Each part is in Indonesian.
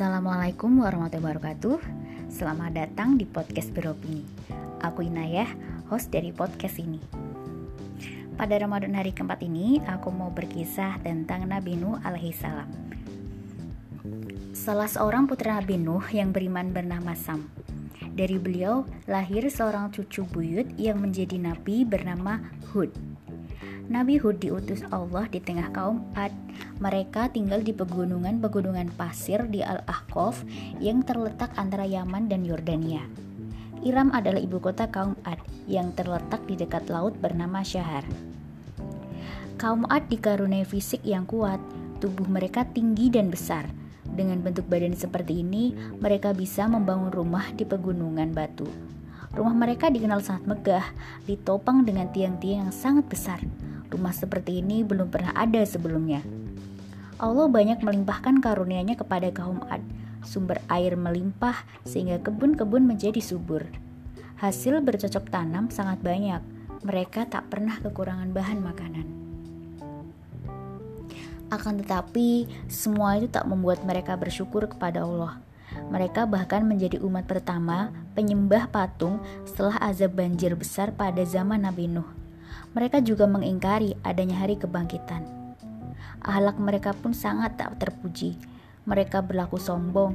Assalamualaikum warahmatullahi wabarakatuh. Selamat datang di podcast beropini Aku Inayah, host dari podcast ini. Pada Ramadan hari keempat ini Aku mau berkisah tentang Nabi Nuh alaihi salam. Salah seorang putra Nabi Nuh yang beriman bernama Sam. Dari beliau lahir seorang cucu buyut yang menjadi nabi bernama Hud Nabi Hud diutus Allah di tengah kaum Ad. Mereka tinggal di pegunungan-pegunungan pasir di Al-Ahqaf yang terletak antara Yaman dan Yordania. Iram adalah ibu kota kaum Ad yang terletak di dekat laut bernama Syahar. Kaum Ad dikaruniai fisik yang kuat, tubuh mereka tinggi dan besar. Dengan bentuk badan seperti ini, mereka bisa membangun rumah di pegunungan batu. Rumah mereka dikenal sangat megah, ditopang dengan tiang-tiang yang sangat besar. Rumah seperti ini belum pernah ada sebelumnya. Allah banyak melimpahkan karunia-Nya kepada kaum Ad. Sumber air melimpah sehingga kebun-kebun menjadi subur. Hasil bercocok tanam sangat banyak. Mereka tak pernah kekurangan bahan makanan. Akan tetapi, semua itu tak membuat mereka bersyukur kepada Allah. Mereka bahkan menjadi umat pertama penyembah patung setelah azab banjir besar pada zaman Nabi Nuh mereka juga mengingkari adanya hari kebangkitan. Ahlak mereka pun sangat tak terpuji. Mereka berlaku sombong.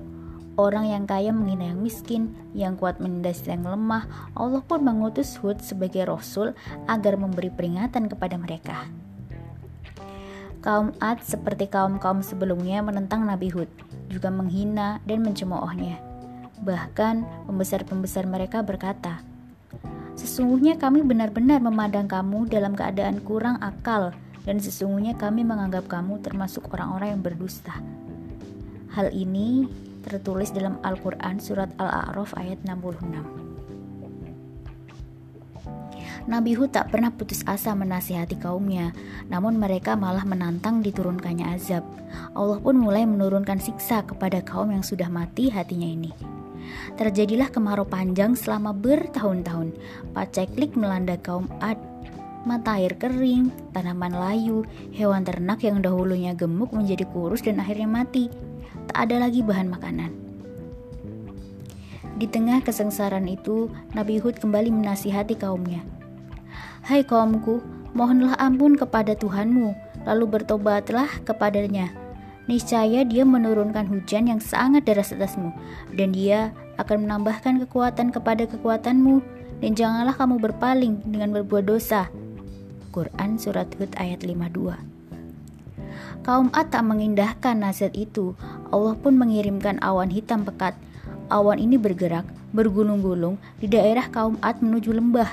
Orang yang kaya menghina yang miskin, yang kuat menindas yang lemah. Allah pun mengutus Hud sebagai rasul agar memberi peringatan kepada mereka. Kaum Ad seperti kaum-kaum sebelumnya menentang Nabi Hud, juga menghina dan mencemoohnya. Bahkan pembesar-pembesar mereka berkata, Sesungguhnya kami benar-benar memandang kamu dalam keadaan kurang akal dan sesungguhnya kami menganggap kamu termasuk orang-orang yang berdusta. Hal ini tertulis dalam Al-Quran Surat Al-A'raf ayat 66. Nabi Hud tak pernah putus asa menasihati kaumnya, namun mereka malah menantang diturunkannya azab. Allah pun mulai menurunkan siksa kepada kaum yang sudah mati hatinya ini. Terjadilah kemarau panjang selama bertahun-tahun. Paceklik melanda kaum Ad. Mata air kering, tanaman layu, hewan ternak yang dahulunya gemuk menjadi kurus dan akhirnya mati. Tak ada lagi bahan makanan. Di tengah kesengsaraan itu, Nabi Hud kembali menasihati kaumnya. Hai kaumku, mohonlah ampun kepada Tuhanmu, lalu bertobatlah kepadanya niscaya dia menurunkan hujan yang sangat deras atasmu, dan dia akan menambahkan kekuatan kepada kekuatanmu, dan janganlah kamu berpaling dengan berbuat dosa. Quran Surat Hud ayat 52 Kaum Ad tak mengindahkan nasihat itu, Allah pun mengirimkan awan hitam pekat. Awan ini bergerak, bergulung-gulung di daerah kaum Ad menuju lembah.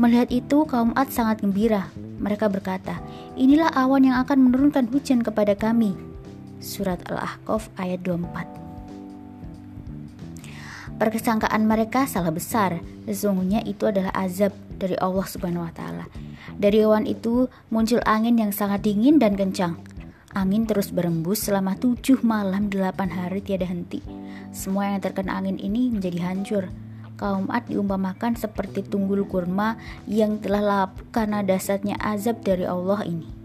Melihat itu, kaum Ad sangat gembira. Mereka berkata, "Inilah awan yang akan menurunkan hujan kepada kami." Surat Al-Ahqaf ayat 24. Perkesangkaan mereka salah besar. Sesungguhnya itu adalah azab dari Allah Subhanahu wa taala. Dari awan itu muncul angin yang sangat dingin dan kencang. Angin terus berembus selama tujuh malam delapan hari tiada henti. Semua yang terkena angin ini menjadi hancur. Kaum Ad diumpamakan seperti tunggul kurma yang telah lapuk karena dasarnya azab dari Allah ini.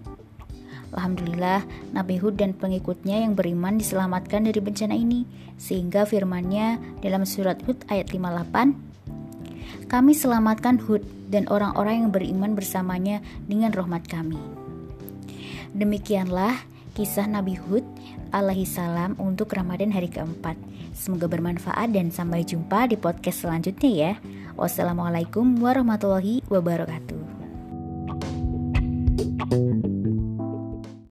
Alhamdulillah, Nabi Hud dan pengikutnya yang beriman diselamatkan dari bencana ini, sehingga firmannya dalam surat Hud ayat 58, Kami selamatkan Hud dan orang-orang yang beriman bersamanya dengan rahmat kami. Demikianlah kisah Nabi Hud alaihi salam untuk Ramadan hari keempat. Semoga bermanfaat dan sampai jumpa di podcast selanjutnya ya. Wassalamualaikum warahmatullahi wabarakatuh.